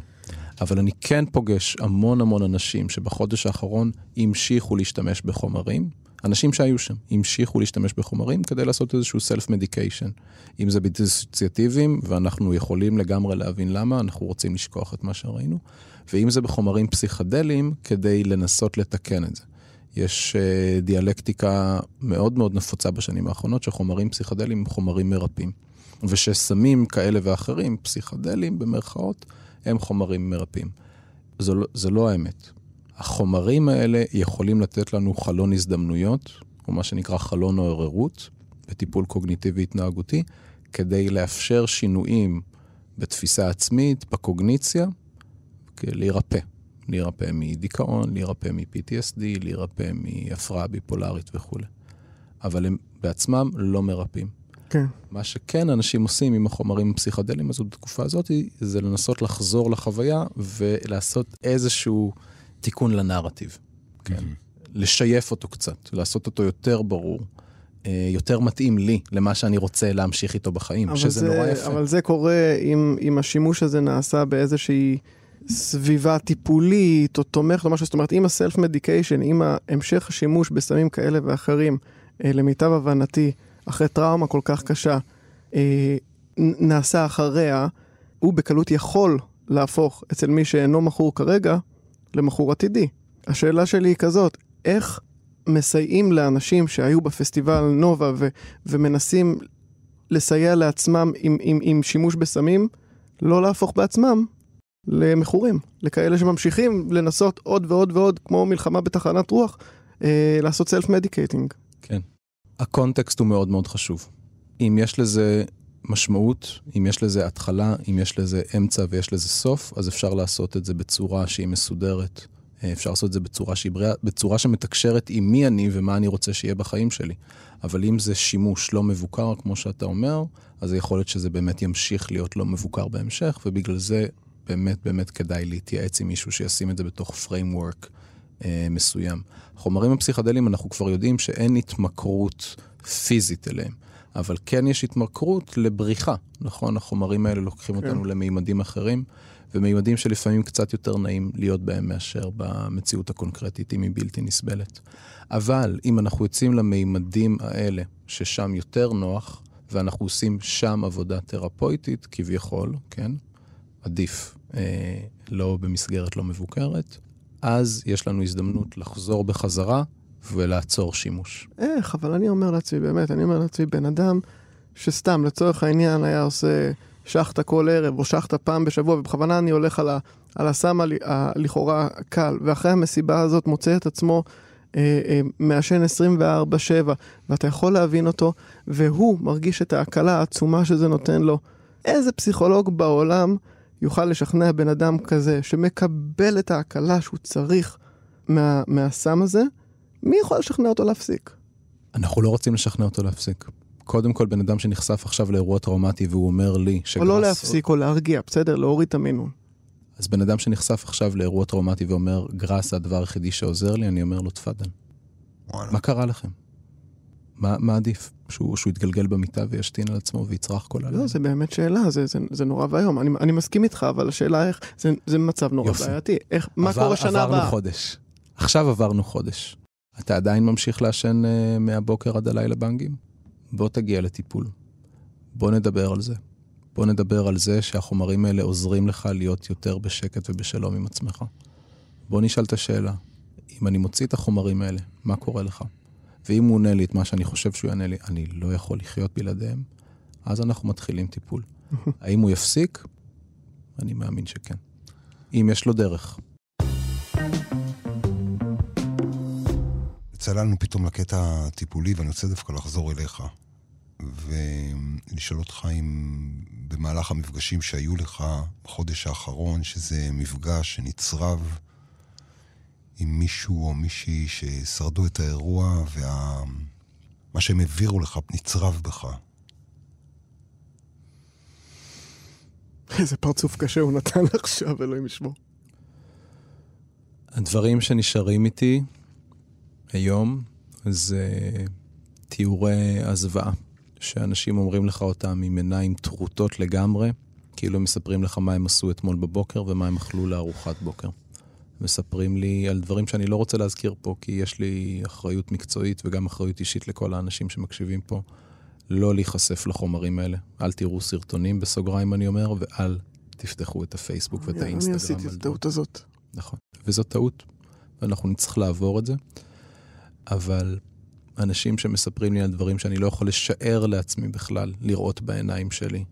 B: אבל אני כן פוגש המון המון אנשים שבחודש האחרון המשיכו להשתמש בחומרים, אנשים שהיו שם המשיכו להשתמש בחומרים כדי לעשות איזשהו מדיקיישן. אם זה בדיסוציאטיביים, ואנחנו יכולים לגמרי להבין למה, אנחנו רוצים לשכוח את מה שראינו, ואם זה בחומרים פסיכדליים, כדי לנסות לתקן את זה. יש uh, דיאלקטיקה מאוד מאוד נפוצה בשנים האחרונות, שחומרים פסיכדליים הם חומרים מרפאים. ושסמים כאלה ואחרים, פסיכדליים במרכאות, הם חומרים מרפאים. זו, לא, זו לא האמת. החומרים האלה יכולים לתת לנו חלון הזדמנויות, או מה שנקרא חלון העוררות, בטיפול קוגניטיבי התנהגותי, כדי לאפשר שינויים בתפיסה עצמית, בקוגניציה, להירפא. להירפא מדיכאון, להירפא מ-PTSD, להירפא מהפרעה ביפולרית וכולי. אבל הם בעצמם לא מרפאים.
D: כן.
B: מה שכן אנשים עושים עם החומרים הפסיכדליים הזו בתקופה הזאת, זה לנסות לחזור לחוויה ולעשות איזשהו תיקון לנרטיב. כן. לשייף אותו קצת, לעשות אותו יותר ברור. אה, יותר מתאים לי למה שאני רוצה להמשיך איתו בחיים, שזה
D: זה,
B: נורא יפה.
D: אבל זה קורה אם, אם השימוש הזה נעשה באיזושהי סביבה טיפולית או תומכת או משהו, זאת אומרת, אם הסלף מדיקיישן, אם המשך השימוש בסמים כאלה ואחרים, אה, למיטב הבנתי, אחרי טראומה כל כך קשה, אה, נעשה אחריה, הוא בקלות יכול להפוך אצל מי שאינו מכור כרגע למכור עתידי. השאלה שלי היא כזאת, איך מסייעים לאנשים שהיו בפסטיבל נובה ו- ומנסים לסייע לעצמם עם, עם, עם שימוש בסמים, לא להפוך בעצמם למכורים, לכאלה שממשיכים לנסות עוד ועוד ועוד, כמו מלחמה בתחנת רוח, אה, לעשות סלף מדיקייטינג.
B: כן. הקונטקסט הוא מאוד מאוד חשוב. אם יש לזה משמעות, אם יש לזה התחלה, אם יש לזה אמצע ויש לזה סוף, אז אפשר לעשות את זה בצורה שהיא מסודרת. אה, אפשר לעשות את זה בצורה שהיא בריאה, בצורה שמתקשרת עם מי אני ומה אני רוצה שיהיה בחיים שלי. אבל אם זה שימוש לא מבוקר, כמו שאתה אומר, אז יכול להיות שזה באמת ימשיך להיות לא מבוקר בהמשך, ובגלל זה באמת באמת כדאי להתייעץ עם מישהו שישים את זה בתוך framework אה, מסוים. חומרים הפסיכדליים, אנחנו כבר יודעים שאין התמכרות פיזית אליהם. אבל כן יש התמכרות לבריחה, נכון? החומרים האלה לוקחים כן. אותנו למימדים אחרים, ומימדים שלפעמים קצת יותר נעים להיות בהם מאשר במציאות הקונקרטית, אם היא בלתי נסבלת. אבל אם אנחנו יוצאים למימדים האלה, ששם יותר נוח, ואנחנו עושים שם עבודה תרפויטית, כביכול, כן? עדיף, לא במסגרת לא מבוקרת, אז יש לנו הזדמנות לחזור בחזרה ולעצור שימוש.
D: איך? אבל אני אומר לעצמי, באמת, אני אומר לעצמי, בן אדם שסתם, לצורך העניין, היה עושה שחטה כל ערב, או שחטה פעם בשבוע, ובכוונה אני הולך על, ה, על הסם הלכאורה קל, ואחרי המסיבה הזאת מוצא את עצמו אה, אה, מעשן 24-7, ואתה יכול להבין אותו, והוא מרגיש את ההקלה העצומה שזה נותן לו. איזה פסיכולוג בעולם יוכל לשכנע בן אדם כזה, שמקבל את ההקלה שהוא צריך מה, מהסם הזה, מי יכול לשכנע אותו להפסיק?
B: אנחנו לא רוצים לשכנע אותו להפסיק. קודם כל, בן אדם שנחשף עכשיו לאירוע טראומטי והוא אומר לי
D: שגרס... או לא להפסיק או להרגיע, בסדר? להוריד את המינון.
B: אז בן אדם שנחשף עכשיו לאירוע טראומטי ואומר, גראס זה הדבר היחידי שעוזר לי, אני אומר לו, תפאדל. מה קרה לכם? מה, מה עדיף? שהוא, שהוא יתגלגל במיטה וישתין על עצמו ויצרח כל הלילה?
D: לא, זה באמת שאלה, זה, זה, זה נורא ואיום. אני, אני מסכים איתך, אבל השאלה איך, זה, זה מצב נורא בעייתי. איך, מה קורה שנה הבאה?
B: עברנו חודש. עכשיו עברנו חודש. אתה עדיין ממשיך לעשן uh, מהבוקר עד הלילה בנגים? בוא תגיע לטיפול. בוא נדבר על זה. בוא נדבר על זה שהחומרים האלה עוזרים לך להיות יותר בשקט ובשלום עם עצמך. בוא נשאל את השאלה, אם אני מוציא את החומרים האלה, מה קורה לך? ואם הוא עונה לי את מה שאני חושב שהוא יענה לי, אני לא יכול לחיות בלעדיהם, אז אנחנו מתחילים טיפול. [LAUGHS] האם הוא יפסיק? אני מאמין שכן. אם יש לו דרך.
C: צללנו פתאום לקטע הטיפולי, ואני רוצה דווקא לחזור אליך. ולשאול אותך אם במהלך המפגשים שהיו לך בחודש האחרון, שזה מפגש שנצרב עם מישהו או מישהי ששרדו את האירוע, ומה וה... שהם העבירו לך נצרב בך.
D: איזה פרצוף קשה הוא נתן [LAUGHS] עכשיו, אלוהים ישמור.
B: הדברים שנשארים איתי היום זה תיאורי הזוועה, שאנשים אומרים לך אותם עם עיניים טרוטות לגמרי, כאילו מספרים לך מה הם עשו אתמול בבוקר ומה הם אכלו לארוחת בוקר. מספרים לי על דברים שאני לא רוצה להזכיר פה, כי יש לי אחריות מקצועית וגם אחריות אישית לכל האנשים שמקשיבים פה, לא להיחשף לחומרים האלה. אל תראו סרטונים בסוגריים, אני אומר, ואל תפתחו את הפייסבוק ואת האינסטגרם.
D: אני עשיתי את הטעות הזאת.
B: נכון, וזו טעות, ואנחנו נצטרך לעבור את זה. אבל אנשים שמספרים לי על דברים שאני לא יכול לשער לעצמי בכלל, לראות בעיניים שלי,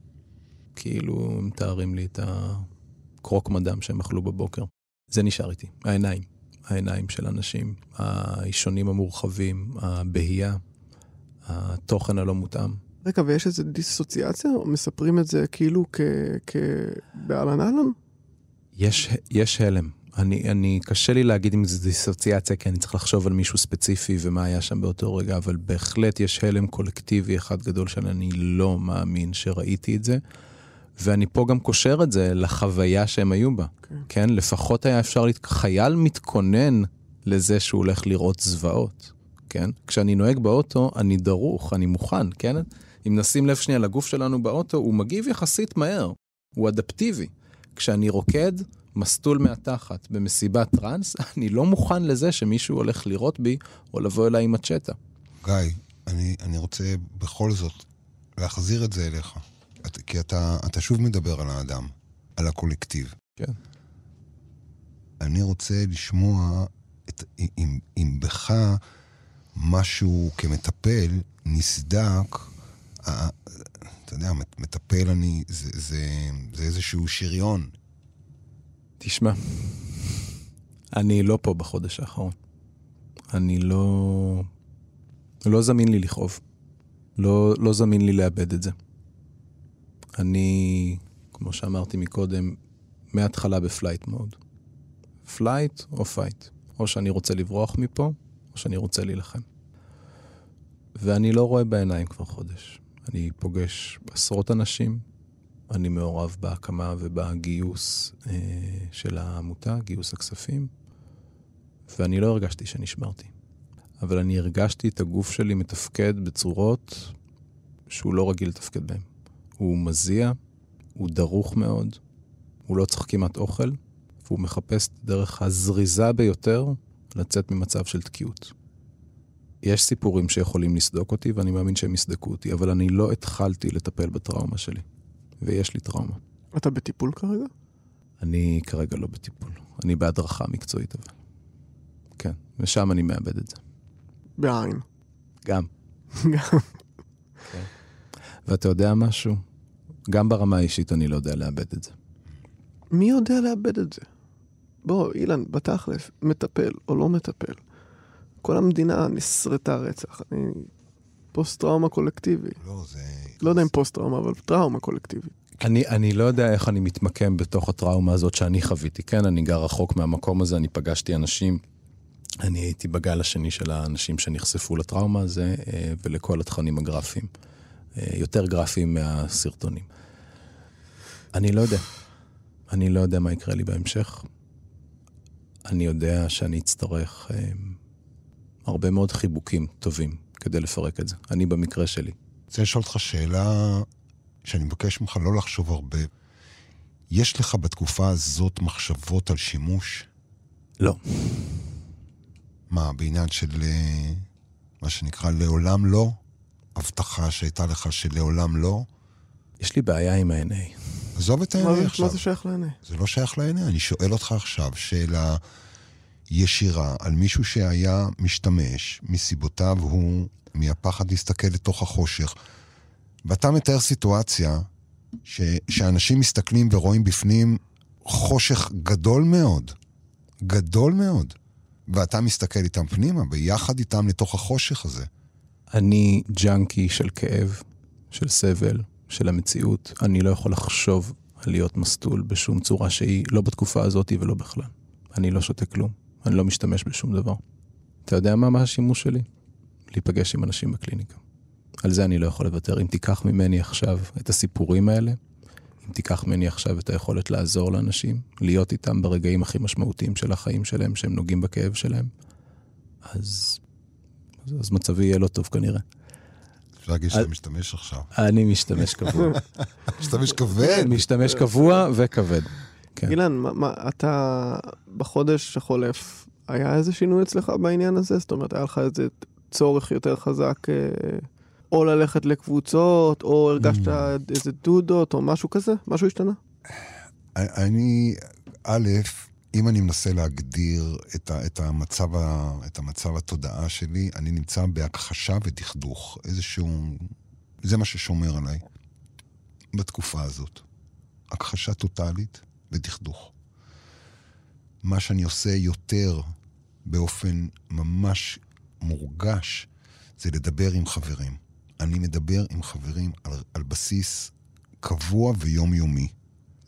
B: כאילו הם מתארים לי את הקרוק מדם שהם אכלו בבוקר. זה נשאר איתי, העיניים. העיניים של אנשים, האישונים המורחבים, הבהייה, התוכן הלא מותאם.
D: רגע, ויש איזו דיסוציאציה? או מספרים את זה כאילו כבאהלן אהלן?
B: יש, יש הלם. אני, אני, קשה לי להגיד אם זה דיסוציאציה, כי אני צריך לחשוב על מישהו ספציפי ומה היה שם באותו רגע, אבל בהחלט יש הלם קולקטיבי אחד גדול שאני לא מאמין שראיתי את זה. ואני פה גם קושר את זה לחוויה שהם היו בה. Okay. כן. כן? לפחות היה אפשר, להת... חייל מתכונן לזה שהוא הולך לראות זוועות, כן? כשאני נוהג באוטו, אני דרוך, אני מוכן, כן? אם נשים לב שנייה לגוף שלנו באוטו, הוא מגיב יחסית מהר, הוא אדפטיבי. כשאני רוקד, מסטול מהתחת במסיבת טראנס, [LAUGHS] אני לא מוכן לזה שמישהו הולך לירות בי או לבוא אליי עם מצ'טה.
C: גיא, אני, אני רוצה בכל זאת להחזיר את זה אליך. כי אתה, אתה שוב מדבר על האדם, על הקולקטיב.
B: כן.
C: אני רוצה לשמוע את, אם, אם בך משהו כמטפל נסדק, אתה יודע, מטפל אני, זה, זה, זה איזשהו שריון.
B: תשמע, אני לא פה בחודש האחרון. אני לא... לא זמין לי לכאוב. לא, לא זמין לי לאבד את זה. אני, כמו שאמרתי מקודם, מההתחלה בפלייט מוד. flight או fight. או שאני רוצה לברוח מפה, או שאני רוצה להילחם. ואני לא רואה בעיניים כבר חודש. אני פוגש עשרות אנשים, אני מעורב בהקמה ובגיוס אה, של העמותה, גיוס הכספים, ואני לא הרגשתי שנשברתי. אבל אני הרגשתי את הגוף שלי מתפקד בצורות שהוא לא רגיל לתפקד בהן. הוא מזיע, הוא דרוך מאוד, הוא לא צריך כמעט אוכל, והוא מחפש את הדרך הזריזה ביותר לצאת ממצב של תקיעות. יש סיפורים שיכולים לסדוק אותי, ואני מאמין שהם יסדקו אותי, אבל אני לא התחלתי לטפל בטראומה שלי, ויש לי טראומה.
D: אתה בטיפול כרגע?
B: אני כרגע לא בטיפול. אני בהדרכה מקצועית, אבל. כן, ושם אני מאבד את זה.
D: בעין.
B: גם. [LAUGHS]
D: גם.
B: כן. ואתה יודע משהו? גם ברמה האישית אני לא יודע לאבד את זה.
D: מי יודע לאבד את זה? בוא, אילן, בתכלס, מטפל או לא מטפל. כל המדינה נסרטה רצח. אני... פוסט-טראומה קולקטיבי.
C: לא, זה...
D: לא יודע אם פוסט-טראומה, אבל טראומה קולקטיבית.
B: אני, אני לא יודע איך אני מתמקם בתוך הטראומה הזאת שאני חוויתי. כן, אני גר רחוק מהמקום הזה, אני פגשתי אנשים, אני הייתי בגל השני של האנשים שנחשפו לטראומה הזה אה, ולכל התכנים הגרפיים. אה, יותר גרפיים מהסרטונים. אני לא יודע. אני לא יודע מה יקרה לי בהמשך. אני יודע שאני אצטרך אה, הרבה מאוד חיבוקים טובים כדי לפרק את זה. אני במקרה שלי.
C: אני רוצה לשאול אותך שאלה שאני מבקש ממך לא לחשוב הרבה. יש לך בתקופה הזאת מחשבות על שימוש?
B: לא.
C: מה, בעניין של אה, מה שנקרא לעולם לא? הבטחה שהייתה לך שלעולם לא?
B: יש לי בעיה עם ה-NA.
C: עזוב את ה-NA עכשיו.
D: מה זה שייך ל-NA?
C: זה לא שייך ל-NA. אני שואל אותך עכשיו שאלה ישירה על מישהו שהיה משתמש מסיבותיו הוא, מהפחד להסתכל לתוך החושך. ואתה מתאר סיטואציה ש, שאנשים מסתכלים ורואים בפנים חושך גדול מאוד. גדול מאוד. ואתה מסתכל איתם פנימה, ביחד איתם לתוך החושך הזה.
B: אני ג'אנקי של כאב, של סבל, של המציאות. אני לא יכול לחשוב על להיות מסטול בשום צורה שהיא, לא בתקופה הזאת ולא בכלל. אני לא שותה כלום, אני לא משתמש בשום דבר. אתה יודע מה, מה השימוש שלי? להיפגש עם אנשים בקליניקה. על זה אני לא יכול לוותר. אם תיקח ממני עכשיו את הסיפורים האלה, אם תיקח ממני עכשיו את היכולת לעזור לאנשים, להיות איתם ברגעים הכי משמעותיים של החיים שלהם, שהם נוגעים בכאב שלהם, אז, אז מצבי יהיה לא טוב כנראה.
C: אפשר להגיד שאתה משתמש עכשיו.
B: אני משתמש קבוע. [LAUGHS]
C: משתמש כבד.
B: משתמש קבוע וכבד. כן.
D: אילן, מה, מה, אתה בחודש החולף, היה איזה שינוי אצלך בעניין הזה? זאת אומרת, היה לך איזה צורך יותר חזק אה, או ללכת לקבוצות, או הרגשת איזה דודות, או משהו כזה? משהו השתנה?
C: אני, א', אם אני מנסה להגדיר את, ה, את, המצב ה, את המצב התודעה שלי, אני נמצא בהכחשה ודכדוך. איזשהו... זה מה ששומר עליי בתקופה הזאת. הכחשה טוטאלית ודכדוך. מה שאני עושה יותר באופן ממש מורגש זה לדבר עם חברים. אני מדבר עם חברים על, על בסיס קבוע ויומיומי.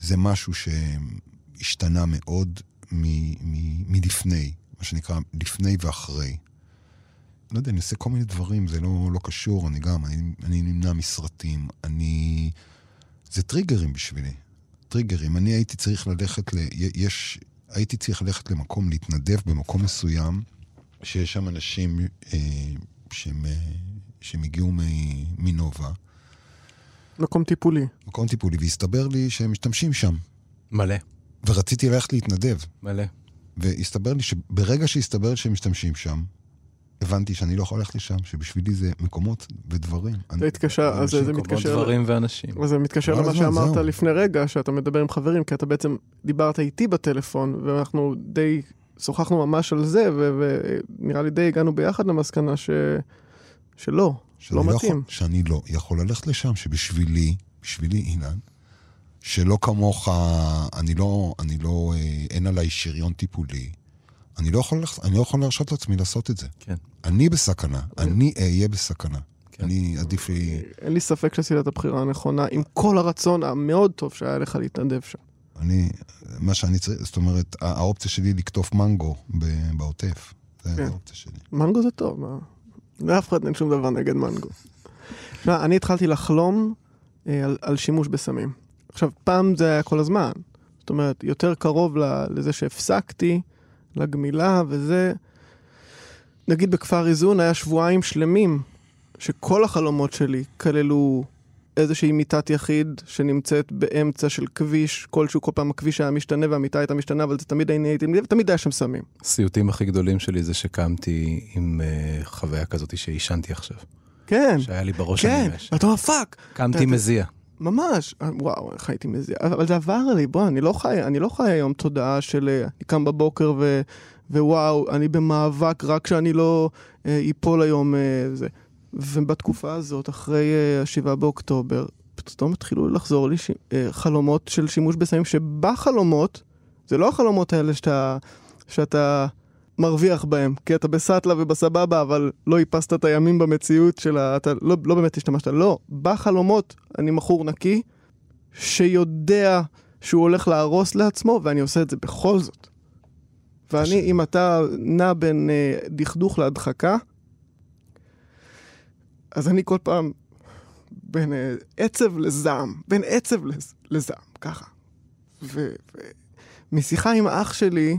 C: זה משהו שהשתנה מאוד מלפני, מה שנקרא לפני ואחרי. לא יודע, אני עושה כל מיני דברים, זה לא, לא קשור, אני גם, אני, אני נמנע מסרטים, אני... זה טריגרים בשבילי, טריגרים. אני הייתי צריך ללכת ל... יש... הייתי צריך ללכת למקום, להתנדב במקום מסוים, שיש שם אנשים אה, שהם, אה, שהם הגיעו מנובה.
D: מקום טיפולי.
C: מקום טיפולי, והסתבר לי שהם משתמשים שם.
B: מלא.
C: ורציתי ללכת להתנדב.
B: מלא.
C: והסתבר לי שברגע שהסתבר שהם משתמשים שם, הבנתי שאני לא יכול ללכת לשם, שבשבילי זה מקומות ודברים.
D: זה התקשר, אז זה מתקשר...
B: מקומות דברים ואנשים.
D: אז זה מתקשר למה שאמרת לפני רגע, שאתה מדבר עם חברים, כי אתה בעצם דיברת איתי בטלפון, ואנחנו די שוחחנו ממש על זה, ונראה לי די הגענו ביחד למסקנה ש... שלא, שלא לא מתאים.
C: שאני לא יכול ללכת לשם, שבשבילי, בשבילי, אילן, שלא כמוך, אני לא, אני לא, אה, אין עליי שריון טיפולי. אני לא יכול, אני לא יכול להרשות לעצמי לעשות את זה.
B: כן.
C: אני בסכנה, אני אהיה בסכנה. כן. אני עדיף לי...
D: אין לי ספק שעשית את הבחירה הנכונה, עם כל הרצון המאוד טוב שהיה לך להתנדב שם.
C: אני, מה שאני צריך, זאת אומרת, האופציה שלי לקטוף מנגו בעוטף. זה כן. האופציה שלי.
D: מנגו זה טוב, מה? לאף אחד אין שום דבר נגד מנגו. תשמע, אני התחלתי לחלום אה, על, על שימוש בסמים. עכשיו, פעם זה היה כל הזמן. זאת אומרת, יותר קרוב לזה שהפסקתי, לגמילה וזה. נגיד בכפר איזון היה שבועיים שלמים שכל החלומות שלי כללו איזושהי מיטת יחיד שנמצאת באמצע של כביש כלשהו, כל פעם הכביש היה משתנה והמיטה הייתה משתנה, אבל זה תמיד הייתי, הייתי, ותמיד היה שם סמים.
B: הסיוטים הכי גדולים שלי זה שקמתי עם uh, חוויה כזאת שעישנתי עכשיו.
D: כן.
B: שהיה לי בראש
D: כן, ממש. ואתה אומר fuck.
B: קמתי מזיע.
D: ממש, וואו, איך הייתי מזיע, אבל זה עבר לי, בוא, אני לא חי, אני לא חי היום תודעה של אה, אני קם בבוקר ו, ווואו, אני במאבק רק שאני לא אה, איפול היום, אה, זה. ובתקופה הזאת, אחרי אה, השבעה באוקטובר, פתאום התחילו לחזור לי ש... אה, חלומות של שימוש בסמים, שבחלומות, זה לא החלומות האלה שאתה, שאתה מרוויח בהם, כי אתה בסאטלה ובסבבה, אבל לא איפסת את הימים במציאות של ה... אתה לא, לא באמת השתמשת, לא. בחלומות אני מכור נקי, שיודע שהוא הולך להרוס לעצמו, ואני עושה את זה בכל זאת. ואני, אם אתה נע בין אה, דכדוך להדחקה, אז אני כל פעם בין אה, עצב לזעם, בין עצב לז, לזעם, ככה. ומשיחה עם אח שלי,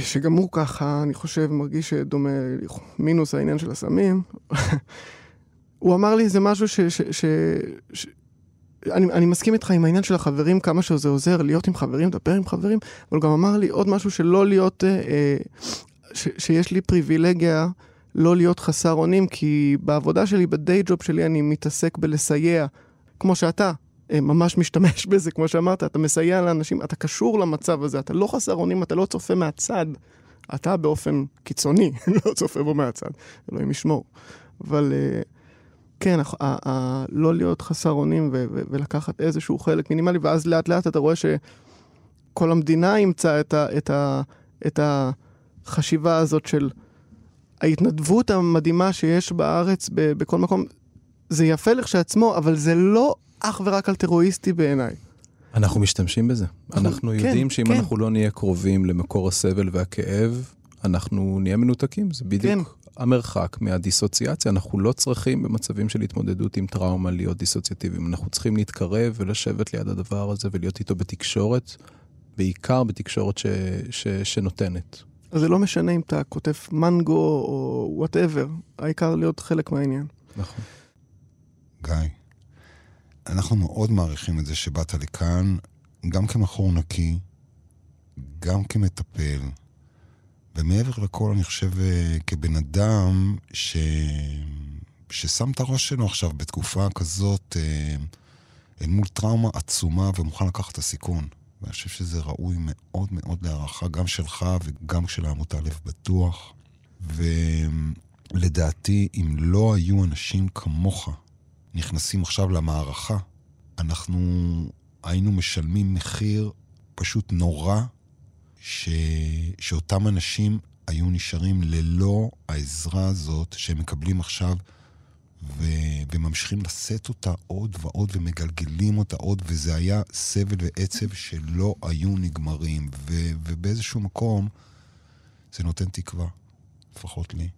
D: שגם הוא ככה, אני חושב, מרגיש דומה, מינוס העניין של הסמים. הוא אמר לי איזה משהו ש... ש, ש, ש אני, אני מסכים איתך עם העניין של החברים, כמה שזה עוזר להיות עם חברים, לדבר עם חברים, אבל הוא גם אמר לי עוד משהו שלא להיות, אה, אה ש, שיש לי פריבילגיה לא להיות חסר אונים, כי בעבודה שלי, בדיי ג'וב שלי, אני מתעסק בלסייע, כמו שאתה, ממש משתמש [LAUGHS] בזה, כמו שאמרת, אתה מסייע לאנשים, אתה קשור למצב הזה, אתה לא חסר אונים, אתה לא צופה מהצד, אתה באופן קיצוני [LAUGHS] לא צופה בו מהצד, אלוהים ישמור. אבל אה, כן, לא להיות חסר אונים ולקחת איזשהו חלק מינימלי, ואז לאט לאט אתה רואה שכל המדינה אימצה את, את, את החשיבה הזאת של ההתנדבות המדהימה שיש בארץ בכל מקום. זה יפה לכשעצמו, אבל זה לא אך ורק אלטרואיסטי בעיניי.
B: אנחנו משתמשים בזה. אנחנו
D: כן,
B: יודעים שאם
D: כן.
B: אנחנו לא נהיה קרובים למקור הסבל והכאב, אנחנו נהיה מנותקים. זה
D: כן.
B: בדיוק המרחק מהדיסוציאציה. אנחנו לא צריכים במצבים של התמודדות עם טראומה להיות דיסוציאטיביים. אנחנו צריכים להתקרב ולשבת ליד הדבר הזה ולהיות איתו בתקשורת, בעיקר בתקשורת ש, ש, שנותנת.
D: אז זה לא משנה אם אתה כותב מנגו או וואטאבר, העיקר להיות חלק מהעניין.
B: נכון.
C: גיא, אנחנו מאוד מעריכים את זה שבאת לכאן, גם כמכור נקי, גם כמטפל, ומעבר לכל, אני חושב, אה, כבן אדם ש... ששם את הראש שלו עכשיו בתקופה כזאת אה, אל מול טראומה עצומה ומוכן לקחת את הסיכון. ואני חושב שזה ראוי מאוד מאוד להערכה, גם שלך וגם של העמותה לב בטוח. ולדעתי, אם לא היו אנשים כמוך נכנסים עכשיו למערכה, אנחנו היינו משלמים מחיר פשוט נורא, ש... שאותם אנשים היו נשארים ללא העזרה הזאת שהם מקבלים עכשיו, ו... וממשיכים לשאת אותה עוד ועוד ומגלגלים אותה עוד, וזה היה סבל ועצב שלא היו נגמרים, ו... ובאיזשהו מקום זה נותן תקווה, לפחות לי.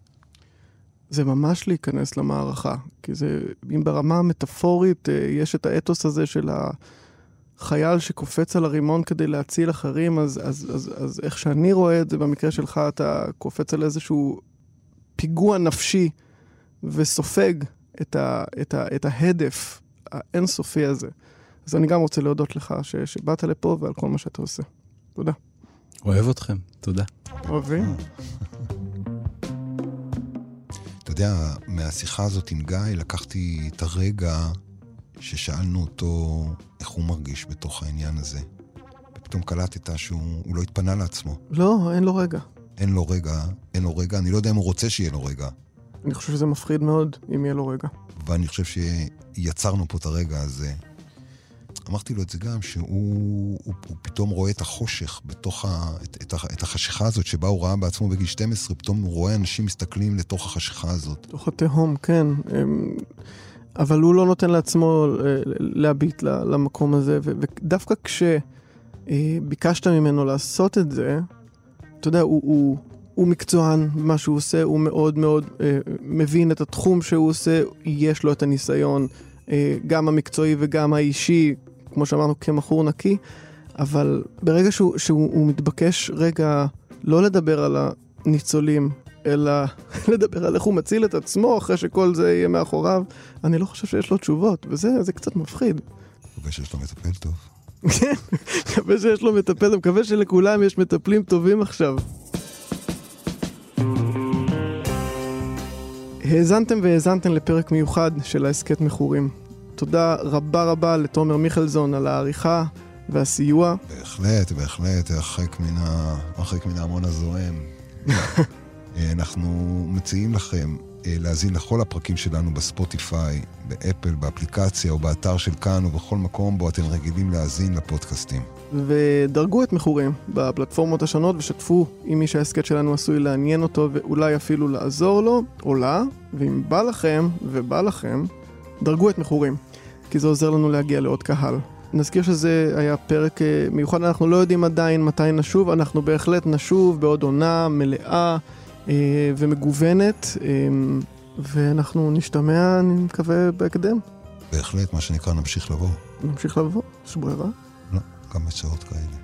D: זה ממש להיכנס למערכה, כי זה, אם ברמה המטאפורית אה, יש את האתוס הזה של החייל שקופץ על הרימון כדי להציל אחרים, אז, אז, אז, אז איך שאני רואה את זה, במקרה שלך אתה קופץ על איזשהו פיגוע נפשי וסופג את, ה, את, ה, את ההדף האינסופי הזה. אז אני גם רוצה להודות לך ש, שבאת לפה ועל כל מה שאתה עושה. תודה.
B: אוהב אתכם, תודה.
D: אוהבים. [LAUGHS]
C: יודע, מהשיחה הזאת עם גיא לקחתי את הרגע ששאלנו אותו איך הוא מרגיש בתוך העניין הזה. ופתאום קלטת שהוא הוא לא התפנה לעצמו.
D: לא, אין לו רגע.
C: אין לו רגע, אין לו רגע, אני לא יודע אם הוא רוצה שיהיה לו רגע.
D: אני חושב שזה מפחיד מאוד אם יהיה לו רגע.
C: ואני חושב שיצרנו פה את הרגע הזה. אמרתי לו את זה גם, שהוא הוא, הוא פתאום רואה את החושך בתוך ה, את, את, את החשיכה הזאת שבה הוא ראה בעצמו בגיל 12, פתאום הוא רואה אנשים מסתכלים לתוך החשיכה הזאת.
D: תוך התהום, כן. אבל הוא לא נותן לעצמו אה, להביט למקום הזה, ודווקא כשביקשת ממנו לעשות את זה, אתה יודע, הוא, הוא, הוא מקצוען במה שהוא עושה, הוא מאוד מאוד אה, מבין את התחום שהוא עושה, יש לו את הניסיון, אה, גם המקצועי וגם האישי, כמו שאמרנו, כמכור נקי, אבל ברגע שהוא, שהוא הוא מתבקש רגע לא לדבר על הניצולים, אלא [LAUGHS] לדבר על איך הוא מציל את עצמו אחרי שכל זה יהיה מאחוריו, אני לא חושב שיש לו תשובות, וזה זה קצת מפחיד.
C: מקווה שיש לו מטפל טוב. [LAUGHS]
D: כן, מקווה שיש לו מטפל, מקווה שלכולם יש מטפלים טובים עכשיו. האזנתם והאזנתם לפרק מיוחד של ההסכת מכורים. תודה רבה רבה לתומר מיכלזון על העריכה והסיוע.
C: בהחלט, בהחלט, הרחק מן, ה... הרחק מן ההמון הזועם. [LAUGHS] אה, אנחנו מציעים לכם אה, להאזין לכל הפרקים שלנו בספוטיפיי, באפל, באפליקציה או באתר של כאן ובכל מקום בו אתם רגילים להאזין לפודקאסטים.
D: ודרגו את מכורים בפלטפורמות השונות ושתפו עם מי שההסכת שלנו עשוי לעניין אותו ואולי אפילו לעזור לו או לה, ואם בא לכם ובא לכם, דרגו את מכורים, כי זה עוזר לנו להגיע לעוד קהל. נזכיר שזה היה פרק אה, מיוחד, אנחנו לא יודעים עדיין מתי נשוב, אנחנו בהחלט נשוב בעוד עונה מלאה אה, ומגוונת, אה, ואנחנו נשתמע, אני מקווה, בהקדם.
C: בהחלט, מה שנקרא, נמשיך לבוא.
D: נמשיך לבוא, יש ברירה.
C: לא, גם בשעות כאלה.